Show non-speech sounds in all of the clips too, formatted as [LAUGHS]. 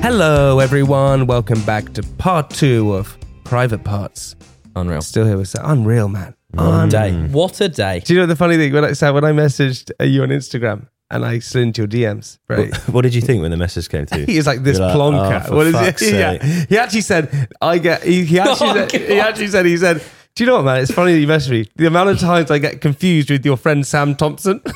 Hello, everyone. Welcome back to part two of Private Parts. Unreal. Still here with Sam. Unreal, man. What a day. What a day. Do you know the funny thing? When I, Sam, when I messaged uh, you on Instagram and I slid into your DMs, right? What did you think when the message came through? [LAUGHS] He is like this You're like, plonker. "Oh, for what is fuck's [LAUGHS] it? sake." Yeah. He actually said, "I get." He, he [LAUGHS] actually, Oh, said, he actually said, he said, "Do you know what, man? It's funny that you messaged me. The amount of times I get confused with your friend Sam Thompson. [LAUGHS]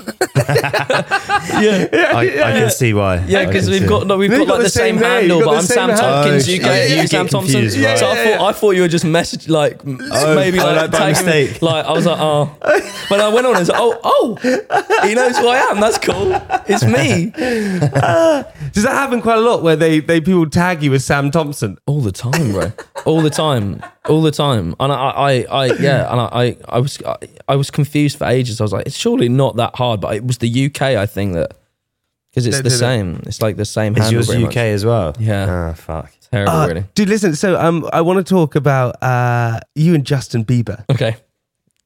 Yeah. I, I can see why. Yeah, because we've got no, we've You've got got like the the same, same name, handle, you've got but the I'm same Sam handle. Tompkins. Oh, you yeah, get you you get Sam Thompson. confused, right. So I thought I thought you were just message like m- oh, maybe oh, like, like by tagging- mistake. Like I was like, oh, but I went on and was like, oh, oh, he knows who I am. That's cool. It's me [LAUGHS] Does that happen quite a lot where they, they people tag you as Sam Thompson? all the time, bro. All the time, all the time. And I, I, I yeah, [CLEARS THROAT] and I, I, I was, I, I was confused for ages. I was like, it's surely not that hard, but it was the UK. I think that because it's They the did it. same. It's like the same. Is handle yours pretty UK much. as well? Yeah. Ah, fuck. Terrible, Uh, really. Dude, listen. So um, I want to talk about uh, you and Justin Bieber. Okay.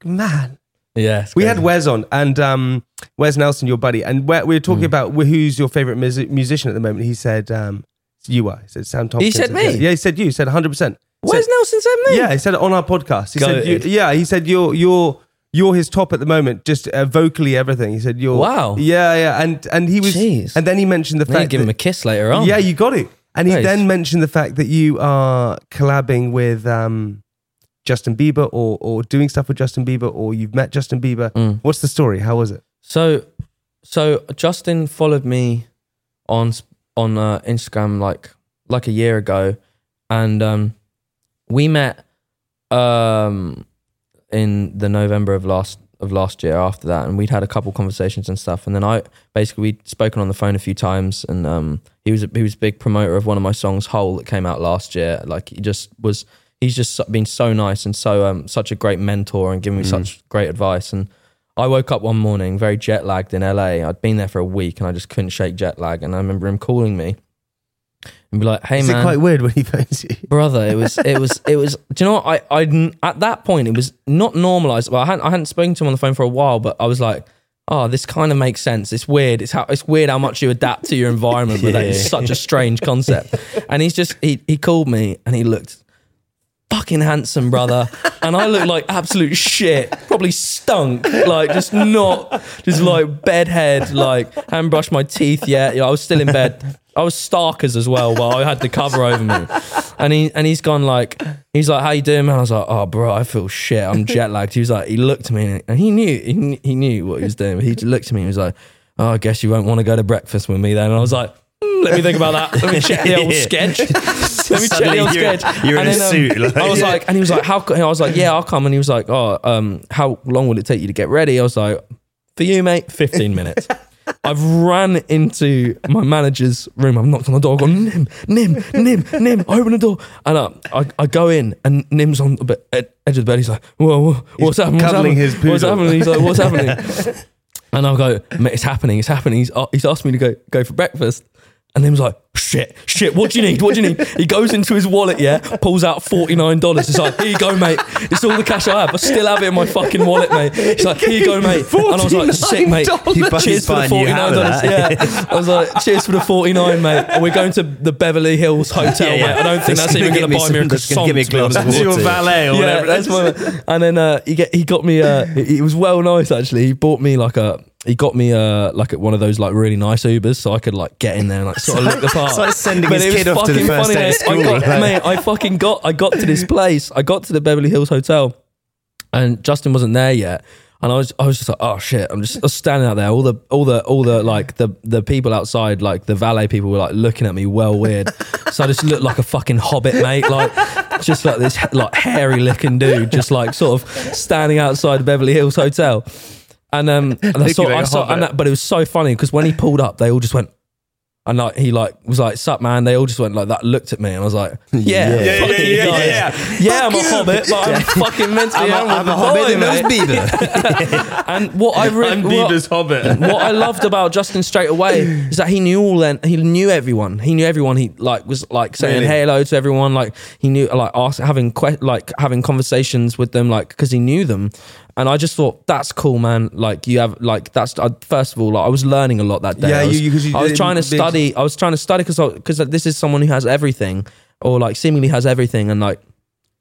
Man, Yeah. it's we crazy. had Wes on, and um, Wes Nelson, your buddy, and we we were Mm. talking about wh- who's your favorite mus- musician at the moment. He said um, you are. He said Sam Thompson. said me? Yeah, he said you. He said 100. percent Wes Nelson said me? Yeah, he said it on our podcast. He said, you, yeah, he said you're you're you're his top at the moment, just uh, vocally everything. He said you're Wow. Yeah, yeah, and and he was, Jeez. and then he mentioned the Then fact give him that- a kiss later on. yeah, you got it. And he Nice. then mentioned the fact that you are collabing with um, Justin Bieber or or doing stuff with Justin Bieber or you've met Justin Bieber. Mm. What's the story? How was it? So, so Justin followed me on on uh, Instagram like like a year ago, and um, we met um, in the November of last of last year. After that, and we'd had a couple conversations and stuff, and then I basically we'd spoken on the phone a few times, and um, he was a, he was a big promoter of one of my songs, "Hole," that came out last year. Like he just was. He's just been so nice and so um, such a great mentor and giving me such great advice and. I woke up one morning very jet lagged in LA. I'd been there for a week and I just couldn't shake jet lag. And I remember him calling me and be like, "Hey Is man, it quite weird when he phones you? [LAUGHS] brother, it was, it was, it was. Do you know what? I, I at that point it was not normalized. Well, I hadn't, I hadn't spoken to him on the phone for a while, but I was like, oh, this kind of makes sense. It's weird. It's how it's weird how much you adapt to your environment, but that is [LAUGHS] such a strange concept. And he's just he he called me and he looked fucking handsome, brother. And I looked like absolute shit. Probably stunk. Like just not just like bedhead, like hadn't brushed my teeth yet. You know, I was still in bed. I was starkers as well, but I had the cover over me. And he and he's gone like he's like, How you doing, man? I was like, Oh bro, I feel shit. I'm jet lagged. He was like, he looked at me and he knew he, he knew what he was doing. He looked at me and he was like, Oh, I guess you won't want to go to breakfast with me then. And I was like, "Hmm, let me think about that. Let me check the old [LAUGHS] Yeah. sketch. Let me check the old you're- sketch. you're in And a then, um, suit, like- I was like, and he was like, how? I was like, yeah, I'll come. And he was like, oh, um, how long will it take you to get ready? I was like, for you, mate, fifteen [LAUGHS] minutes. I've ran into my manager's room. I've knocked on the door. I've gone, Nim, Nim, Nim, Nim, open the door. And uh, I, I go in, and Nim's on the be- ed- edge of the bed. He's like, whoa, whoa what's happening? What's happening? What's happening? He's like, what's [LAUGHS] happening? And I'll go, mate, it's happening, it's happening. He's, uh, he's asked me to go go for breakfast. And then he was like, shit, shit, what do you need? What do you need? He goes into his wallet, yeah, pulls out $49. He's like, here you go, mate. It's all the cash I have. I still have it in my fucking wallet, mate. He's like, here you go, mate. And I was like, sick, mate. $49. Cheers for the buying you out of $49. Yeah. I was like, cheers for the 49 mate. And we're going to the Beverly Hills Hotel, Yeah, yeah. mate. I don't think That's that's even gonna going to buy me me a some- that's croissant. give me a to glass of with That's your water. valet or Yeah, whatever. that's my. And then uh, he get he got me. Uh, he was well nice actually. He bought me like a. He got me uh like one of those like really nice Ubers, so I could like get in there and like sort of look the [LAUGHS] part. It's like sending But his it was kid off to the fucking first funny, day of school. I got, mate, I fucking got. I got to this place. I got to the Beverly Hills Hotel, and Justin wasn't there yet. And I was, I was just like, oh shit! I'm just I was standing out there. All the, all the, all the like the the people outside, like the valet people, were like looking at me well weird. so I just looked like a fucking hobbit, mate. Like just like this like hairy looking dude, just like sort of standing outside the Beverly Hills Hotel. And um, [LAUGHS] and I saw, like I saw, and that, but it was so funny because when he pulled up, they all just went. And like he like was like, "Sup, man?" They all just went like that, looked at me, and I was like, [LAUGHS] "Yeah, Yeah, yeah, you yeah, guys. yeah, yeah, I'm a hobbit, but I'm fucking be. I'm a, I'm a hobbit and mate." knows Bieber. [LAUGHS] And what I really, I'm what, Bieber's hobbit. what I loved about Justin straight away is that he knew all then he knew everyone. He knew everyone. He like was like saying Really? hello to everyone. Like he knew like ask, having que- like having conversations with them like because he knew them. And I just thought that's cool, man. Like you have like that's uh, first of all, like I was learning a lot that day. Yeah, I was, you- you- you I was trying to study. I was trying to study because because this is someone who has everything or like seemingly has everything, and like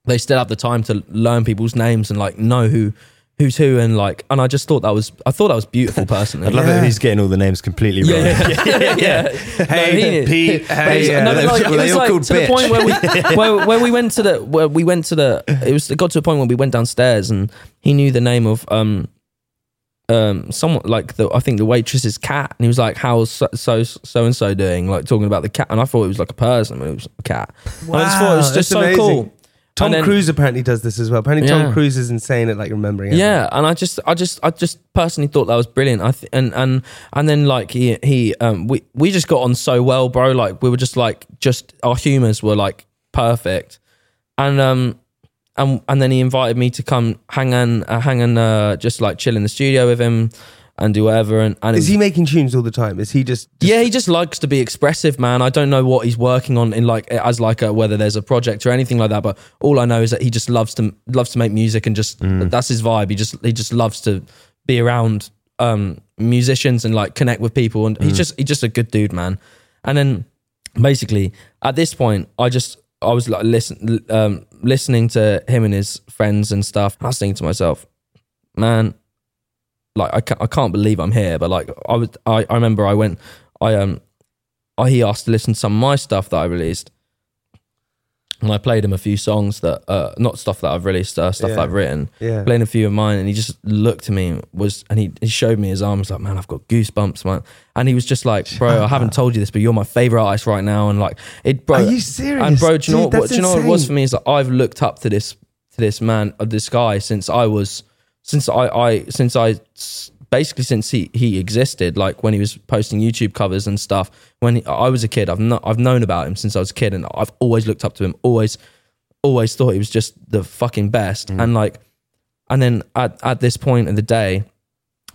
they still have the time to learn people's names and like know who who's who and like and I just thought that was I thought that was beautiful personally. [LAUGHS] I'd love it if he's getting all the names completely wrong. Yeah, yeah, yeah. [LAUGHS] Hey, No. Pete. But Hey, it's- uh, no, but like, it was like called to the point where we [LAUGHS] where, where we went to the where we went to the it was it got to a point where we went downstairs and he knew the name of um um someone like the I think the waitress's cat and he was like how's so so so and so doing like talking about the cat and I thought it was like a person but it was a cat. And I just thought it was just so amazing. cool. Tom then- Cruise apparently does this as well. Apparently, Yeah. Tom Cruise is insane at like remembering. everything. Yeah, and I just, I just, I just personally thought that was brilliant. I th- and and and then like he he um we we just got on so well, bro. Like we were just like just our humors were like perfect, and um and and then he invited me to come hang and uh, hang and uh, just like chill in the studio with him and do whatever. And and it Is was- he making tunes all the time? Is he just? just yeah, he just likes to be expressive, man. I don't know what he's working on in like as like a, whether there's a project or anything like that. But all I know is that he just loves to loves to make music and just that's his vibe. He just he just loves to be around um, musicians and like connect with people. And he's just he's just a good dude, man. And then basically at this point, I just I was like listen um, listening to him and his friends and stuff. I was thinking to myself, man, like I can't, I can't believe I'm here. But like I was, I, I remember I went, I um, I, he asked to listen to some of my stuff that I released, and I played him a few songs that, uh, not stuff that I've released, uh, stuff Yeah. that I've written. Yeah. Playing a few of mine, and he just looked at me and was, and he, he showed me his arms like, man, I've got goosebumps, man. And he was just like, bro, I haven't [LAUGHS] told you this, but you're my favorite artist right now, and like it, bro. Are you serious? And bro, do you know Dude, what? that's Do you know what it was insane. for me? Is that I've looked up to this to this man, uh, this guy, since I was, since I, I since I, basically since he he existed. Like when he was posting YouTube covers and stuff. When he, I was a kid, I've not, I've known about him since I was a kid, and I've always looked up to him. Always, always thought he was just the fucking best. Mm. And like, and then at at this point in the day,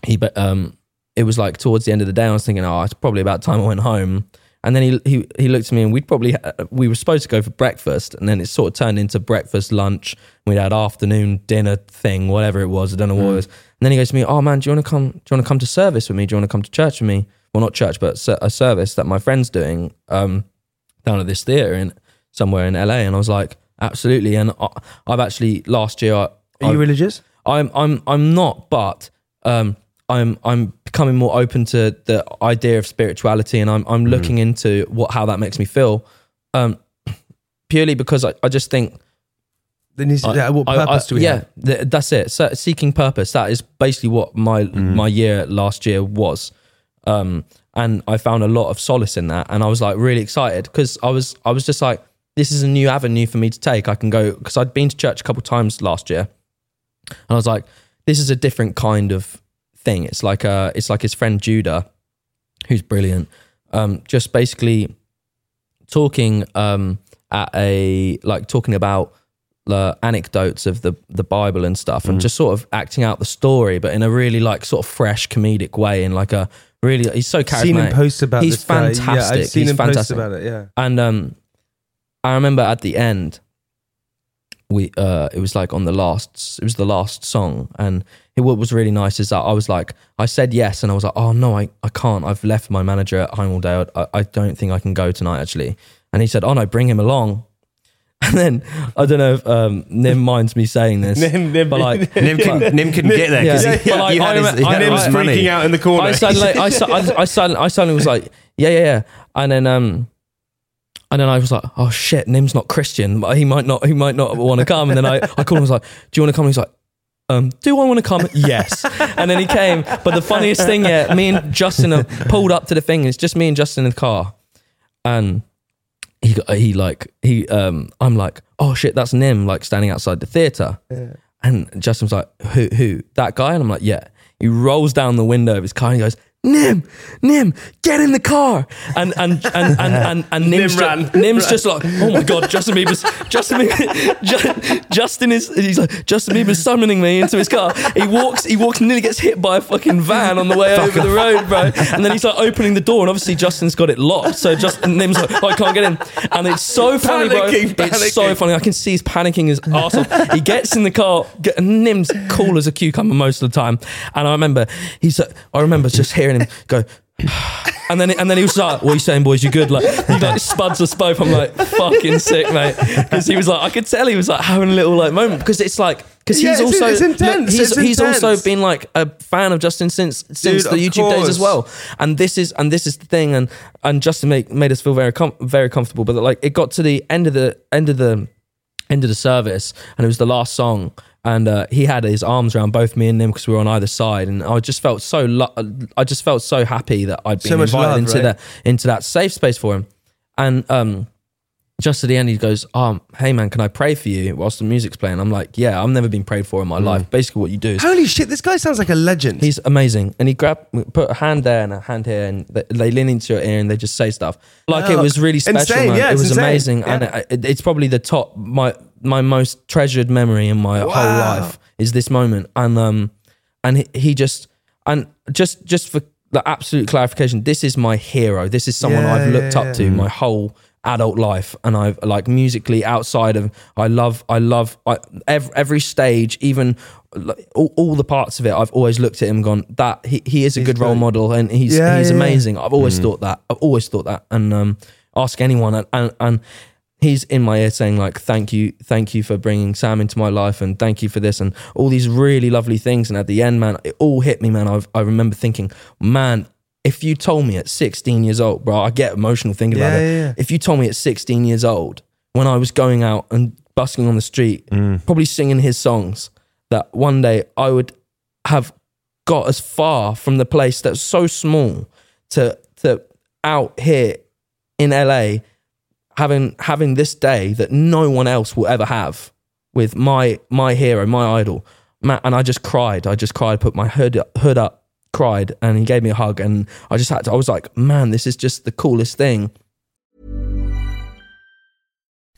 he um it was like towards the end of the day I was thinking oh it's probably about time I went home and then he he he looked at me and we'd probably we were supposed to go for breakfast and then it sort of turned into breakfast lunch. We'd had afternoon dinner thing whatever it was. I don't know what it was. And then he goes to me oh man do you want to come do you want to come to service with me? Do you want to come to church with me? Well not church but a service that my friend's doing um down at this theater in somewhere in LA and I was like absolutely. And I, I've actually last year I, Are you religious? I'm I'm I'm not, but um, I'm I'm becoming more open to the idea of spirituality, and I'm I'm looking into what how that makes me feel, um, purely because I, I just think Then he's, I- yeah, what purpose I- do we yeah, have? th- that's it. So seeking purpose. That is basically what my my year last year was, um, and I found a lot of solace in that, and I was like really excited because I was I was just like this is a new avenue for me to take. I can go because I'd been to church a couple times last year, and I was like this is a different kind of thing. It's like uh it's like his friend Judah, who's brilliant. Um, just basically talking um at a like talking about the anecdotes of the the Bible and stuff, and just sort of acting out the story, but in a really like sort of fresh comedic way, in like a really he's so charismatic. Seen him post about he's guy. fantastic. Yeah, I've seen he's him fantastic. post about it. Yeah. And um, I remember at the end, we uh, it was like on the last, it was the last song, and it, what was really nice is that I was like, I said yes, and I was like, oh no, I, I can't. I've left my manager at home all day. I, I don't think I can go tonight actually. And he said, oh no, bring him along. [LAUGHS] And then I don't know if um, Nim [LAUGHS] minds me saying this, Nim- Nim- but like [LAUGHS] Nim, can, Nim couldn't get there because Yeah. he, But like, you had I his, he I had remember- his Nim's money. freaking out in the corner. I suddenly, I, I, I suddenly, I suddenly was like, yeah, yeah, yeah, and then um, and then I was like, oh shit, Nim's not Christian, but he might not, he might not want to come. And then I, I called him, I was like, do you want to come? He's like. Um, do I want to come? Yes. And then he came. But the funniest thing, yeah, me and Justin are pulled up to the thing. It's just me and Justin in the car, and he got, he like he um I'm like oh shit that's Nim like standing outside the theater and Justin's like who who that guy and I'm like yeah He rolls down the window of his car and he goes, Nim, Nim, get in the car. And and and and and, and [LAUGHS] Nim's, ju- ran. Nim's just like, oh my god, Justin Bieber's Justin Bieber, [LAUGHS] Ju- Justin is he's like Justin Bieber's summoning me into his car. He walks, he walks, and nearly gets hit by a fucking van on the way over the road, bro. And then he's like opening the door, and obviously Justin's got it locked. So Justin Nim's like, oh, I can't get in. And it's so funny, Panicking, bro. It's so funny. I can see he's panicking his arse off. He gets in the car. Get, and Nim's cool as a cucumber most of the time. And I remember he's. uh, I remember just hearing him go. [SIGHS] And then, and then he was like, "What are you saying, boys? You good?" Like he like spuds us both. I'm like, "Fucking sick, mate," because he was like, I could tell he was like having a little like moment because it's like because Yeah, he's it's- also it's intense, he's, it's he's also been like a fan of Justin since since Dude, the YouTube days as well. And this is and this is the thing. And and Justin made made us feel very com- very comfortable. But like it got to the end of the end of the end of the service and it was the last song and uh, he had his arms around both me and him because we were on either side and I just felt so lo- I just felt so happy that I'd been So invited love, into right? that into that safe space for him and um just at the end he goes um hey man can I pray for you whilst the music's playing I'm like yeah I've never been prayed for in my life basically what you do is Holy shit, this guy sounds like a legend. He's amazing, and he grabbed, put a hand there and a hand here, and they, they lean into your ear and they just say stuff. Like it Oh, was really special, insane, man. yeah, it was insane, amazing, yeah. and it, it's probably the top my my most treasured memory in my whole life is this moment. And um, and he, he just and just just for the absolute clarification, this is my hero. This is someone Yeah, I've looked yeah, up yeah. to my whole adult life and I've like musically outside of I love I love I, every, every stage even like, all, all the parts of it I've always looked at him and gone that he, he is a good role great. model and he's Yeah, he's yeah, yeah. amazing I've always thought that I've always thought that and um ask anyone and, and and he's in my ear saying like thank you thank you for bringing Sam into my life and thank you for this and all these really lovely things. And at the end man it all hit me man. I've, I remember thinking man if you told me at 16 years old bro I get emotional thinking about Yeah, it. yeah, yeah. if you told me at 16 years old when I was going out and busking on the street mm. probably singing his songs that one day I would have got as far from the place that's so small to to out here in LA having having this day that no one else will ever have with my my hero, my idol. And I just cried. I just cried, put my hood hood up, cried, and he gave me a hug. And I just had to. I was like, man, this is just the coolest thing.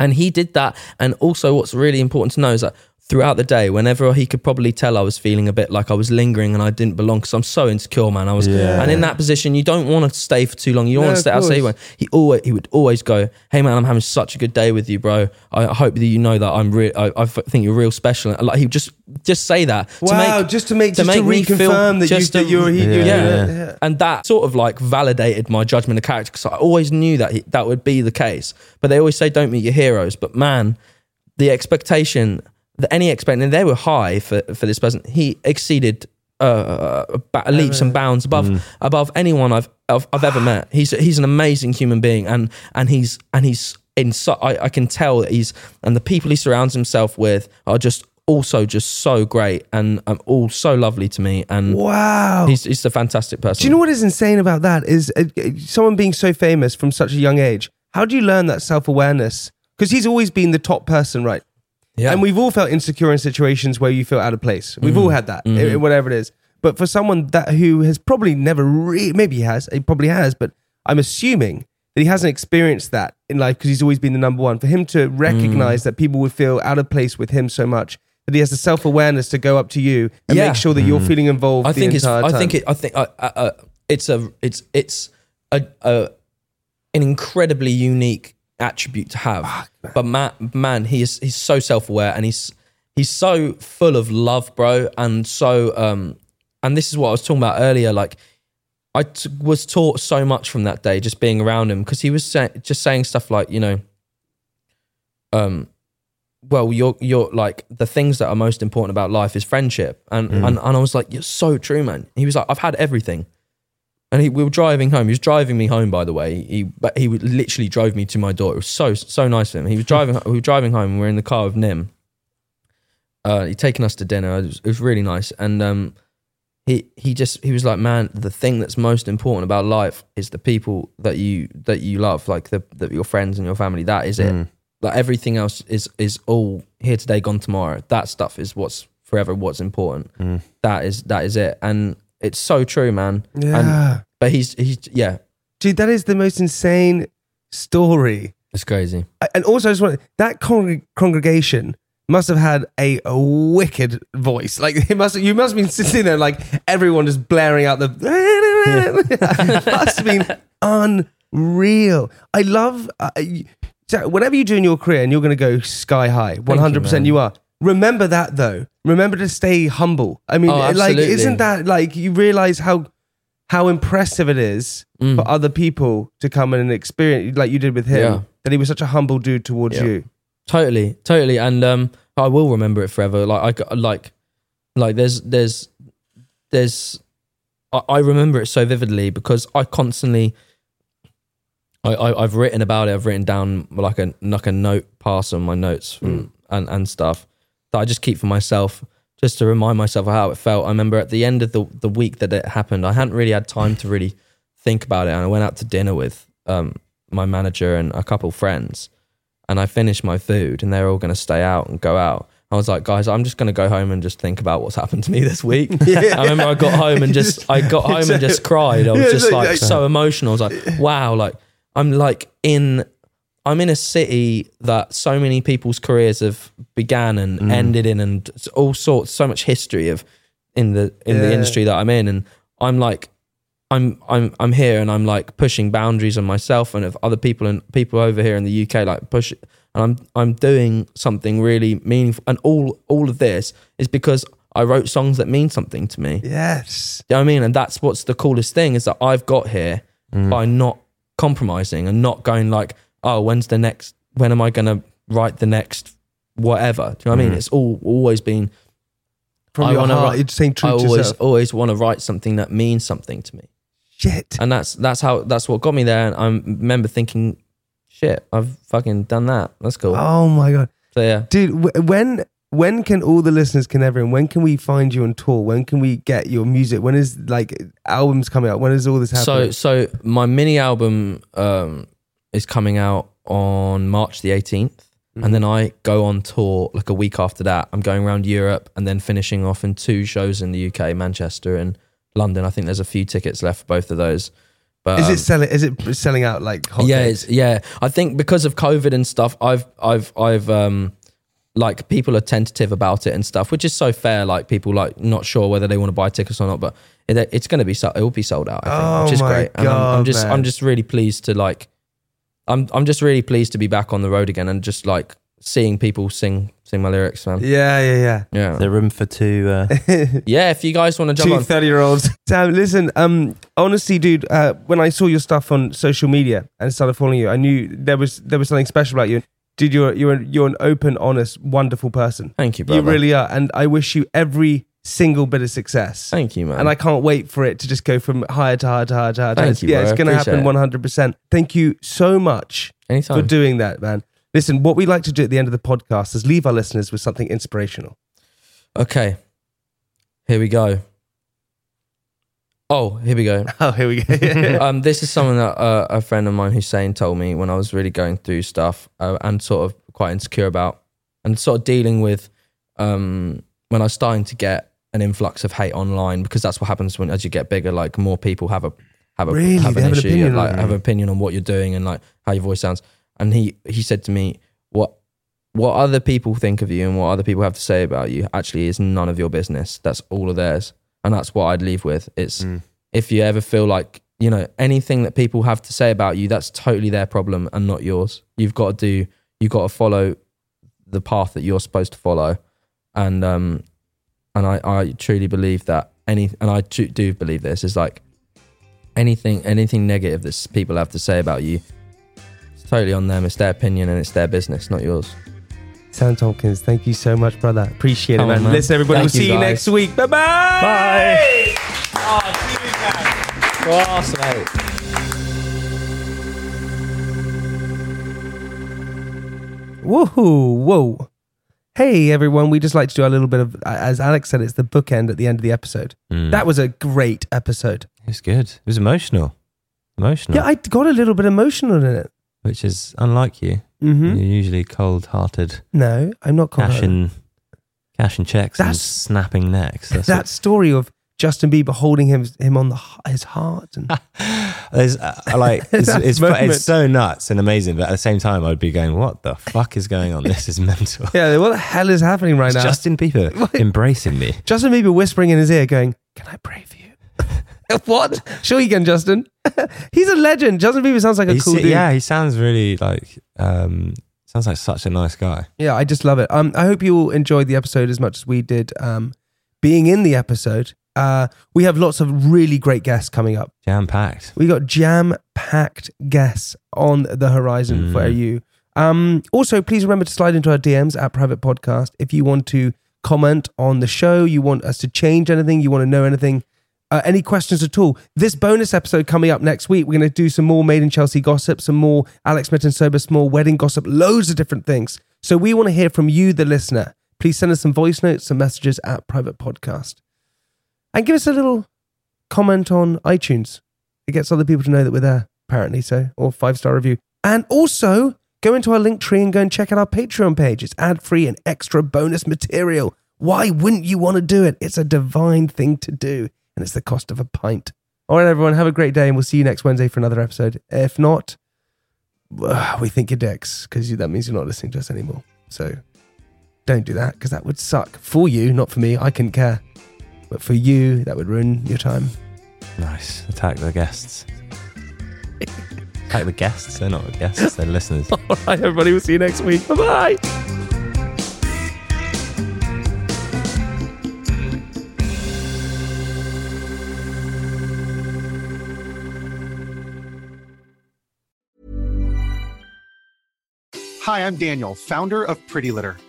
And he did that. And also, what's really important to know is that throughout the day, whenever he could probably tell I was feeling a bit like I was lingering and I didn't belong because I'm so insecure, man. I was, and in that position, you don't want to stay for too long. You don't No, want to stay outside. anyway. He always, he would always go, "Hey, man, I'm having such a good day with you, bro. I hope that you know that I'm real. I, I think you're real special." Like he would just just say that. Wow, just to make- just to me feel reconfirm that you- just that to- you're- he- yeah. you're- yeah. yeah. And that sort of like validated my judgment of character because I always knew that he, that would be the case. But they always say, "Don't meet your heroes." But man, the expectation, the any expectation, and they were high for for this person. He exceeded uh, leaps and bounds above above anyone I've I've, I've ever met. [SIGHS] He's he's an amazing human being, and and he's and he's in. So, I, I can tell that he's and the people he surrounds himself with are just also just so great and um, all so lovely to me. And wow. he's he's a fantastic person. Do you know what is insane about that? Is uh, uh, someone being so famous from such a young age. How do you learn that self awareness? Because he's always been the top person, right? Yeah. And we've all felt insecure in situations where you feel out of place. We've all had that, eh, whatever it is. But for someone that who has probably never, re- maybe he has, he probably has, but I'm assuming that he hasn't experienced that in life because he's always been the number one. For him to recognize that people would feel out of place with him so much that he has the self awareness to go up to you and Yeah. make sure that you're feeling involved. I the think it's. I think it. I think. Uh, uh, uh, it's a. It's. It's a, a. An incredibly unique attribute to have. But man, man, he is. He's so self aware and he's. He's so full of love, bro, and so. um And this is what I was talking about earlier. Like, I t- was taught so much from that day, just being around him, because he was say- just saying stuff like, you know, um, well, you're you're like the things that are most important about life is friendship, and and, and I was like, you're so true, man. He was like, I've had everything, and he, we were driving home. He was driving me home, by the way. He but he would- literally drove me to my door. It was so so nice of him. He was driving. [LAUGHS] we were driving home. and We are in the car with Nim. Uh, he'd taken us to dinner. It was, it was really nice, and um, he he just he was like, man, the thing that's most important about life is the people that you that you love, like the, the your friends and your family. That is it. Like everything else is is all here today, gone tomorrow. That stuff is what's forever. What's important. That is that is it, and it's so true, man. Yeah. And, but he's he's yeah, Dude, that is the most insane story. it's crazy. And also, I just want that con- congregation must have had a, a wicked voice. Like it must, you must have been sitting there, like everyone just blaring out the. [LAUGHS] must have been unreal. I love. Uh, whatever you do in your career, and you're going to go sky high. One hundred percent, you are. Remember that though. Remember to stay humble. I mean, Oh, like, isn't that like you realize how how impressive it is Mm. for other people to come in and experience like you did with him Yeah. that he was such a humble dude towards Yeah. you. Totally, totally, and um, I will remember it forever. Like I got- like, like there's there's there's I, I remember it so vividly because I constantly. I, I I've written about it. I've written down like a like a note pass on my notes from, and and stuff that I just keep for myself, just to remind myself of how it felt. I remember at the end of the the week that it happened, I hadn't really had time to really think about it, and I went out to dinner with um my manager and a couple friends, and I finished my food, and they're all going to stay out and go out. I was like, guys, I'm just going to go home and just think about what's happened to me this week. [LAUGHS] I remember I got home and just, I got [LAUGHS] home and just cried. I was Yeah, just like like- so emotional. I was like, wow, like I'm like in, I'm in a city that so many people's careers have began and Mm. ended in, and it's all sorts, so much history of in the in the industry that I'm in, and I'm like, I'm I'm I'm here and I'm like pushing boundaries on myself and of other people and people over here in the UK like push and I'm I'm doing something really meaningful and all all of this is because I wrote songs that mean something to me. Yes. You know what I mean? And that's what's the coolest thing is that I've got here by not compromising and not going like, oh, when's the next when am I gonna write the next whatever? Do you know what I mean? It's all always been From I your wanna heart, write- you're saying true I to always yourself. always want to write something that means something to me Shit. and that's that's how that's what got me there. And I remember thinking, shit, I've fucking done that. That's cool. Oh my god, So yeah, dude. W- when when can all the listeners can everyone? When can we find you on tour? When can we get your music? When is like albums coming out? When is all this happening so so my mini album um, is coming out on March the 18th, Mm-hmm. and then I go on tour like a week after that. I'm going around Europe and then finishing off in two shows in the UK, Manchester and London. I think there's a few tickets left for both of those. But is um, it selling? Is it selling out like hot yeah, it's, yeah. I think because of COVID and stuff, I've, I've, I've, um, like people are tentative about it and stuff, which is so fair. Like people like not sure whether they want to buy tickets or not, but it, it's going to be, so- it will be sold out. I think, Oh which is my great. And I'm, I'm just, man. I'm just really pleased to like, I'm, I'm just really pleased to be back on the road again and just like seeing people sing, sing my lyrics, man. yeah, yeah, yeah. Yeah, Is there room for two? Uh, [LAUGHS] yeah. If you guys want to jump Two on, 30 year olds. Sam, [LAUGHS] listen, um, honestly, dude, uh, when I saw your stuff on social media and started following you, I knew there was there was something special about you. Dude, you're you're you're an open, honest, wonderful person. thank you, brother. You really are, and I wish you every single bit of success. thank you, man. And I can't wait for it to just go from higher to higher to higher to higher. Thank higher. you, yeah, bro. it's going to happen one hundred percent. Thank you so much Anytime. for doing that, man. Listen, what we like to do at the end of the podcast is leave our listeners with something inspirational. okay, here we go. Oh, here we go. [LAUGHS] Oh, here we go. [LAUGHS] um, this is something that uh, a friend of mine, Hussein, told me when I was really going through stuff uh, and sort of quite insecure about and sort of dealing with um, when I was starting to get an influx of hate online because that's what happens when as you get bigger, like more people have a have a Really? have an have an issue, opinion like have an opinion on what you're doing and like how your voice sounds. And he he said to me, "What what other people think of you and what other people have to say about you actually is none of your business. That's all of theirs." And that's what I'd leave with. It's if you ever feel like you know anything that people have to say about you that's totally their problem and not yours you've got to do you've got to follow the path that you're supposed to follow and um and i i truly believe that any and i do believe this is like anything anything negative that people have to say about you it's totally on them it's their opinion and it's their business not yours Sam Tompkins, thank you so much, brother. Appreciate Come it, on, man. man. Listen, everybody, Thank we'll see you, you next week. Bye bye. Bye. Class, mate. Woohoo! Whoa! Hey everyone, we just like to do a little bit of, as Alex said, it's the bookend at the end of the episode. Mm. That was a great episode. It was good. It was emotional. Emotional. Yeah, I got a little bit emotional in it. which is unlike you. Mm-hmm. You're usually cold hearted, No, I'm not cashing, cashing checks and That's- snapping necks. [LAUGHS] That's That story of Justin Bieber holding him him on the his heart and [LAUGHS] There's uh, like [LAUGHS] it's, it's, it's so nuts and amazing, but at the same time, I'd be going, "What the fuck is going on? This is [LAUGHS] mental." yeah, what the hell is happening right It's now? Justin Bieber What? embracing me. Justin Bieber whispering in his ear, going, "Can I pray for you?" what? Sure, you can, Justin. He's a legend. Justin Bieber sounds like a He's- cool dude. yeah, he sounds really like um, sounds like such a nice guy. Yeah, I just love it. Um, I hope you all enjoyed the episode as much as we did. Um, being in the episode, uh, we have lots of really great guests coming up. Jam packed. We got jam packed guests on the horizon for Mm. you. Um, also, please remember to slide into our DMs at Private Podcast if you want to comment on the show, you want us to change anything, you want to know anything, uh, any questions at all. This bonus episode coming up next week, we're going to do some more Made in Chelsea gossip, some more Alex Mytton Sober, some more wedding gossip, loads of different things. So we want to hear from you, the listener. Please send us some voice notes, some messages at Private Podcast, and give us a little comment on iTunes. It gets other people to know that we're there, apparently so, or five star review. And also go into our link tree and go and check out our Patreon page. It's ad free and extra bonus material. Why wouldn't you want to do it? It's a divine thing to do, and it's the cost of a pint. All right, everyone, have a great day, and we'll see you next Wednesday for another episode. If not, [SIGHS] we think you're dicks because that means you're not listening to us anymore. So don't do that because that would suck for you, not for me. I couldn't care. But for you, that would ruin your time. Nice. Attack the guests. Attack the guests. They're not guests. They're listeners. [LAUGHS] All right, everybody. We'll see you next week. Bye bye. Hi, I'm Daniel, founder of Pretty Litter.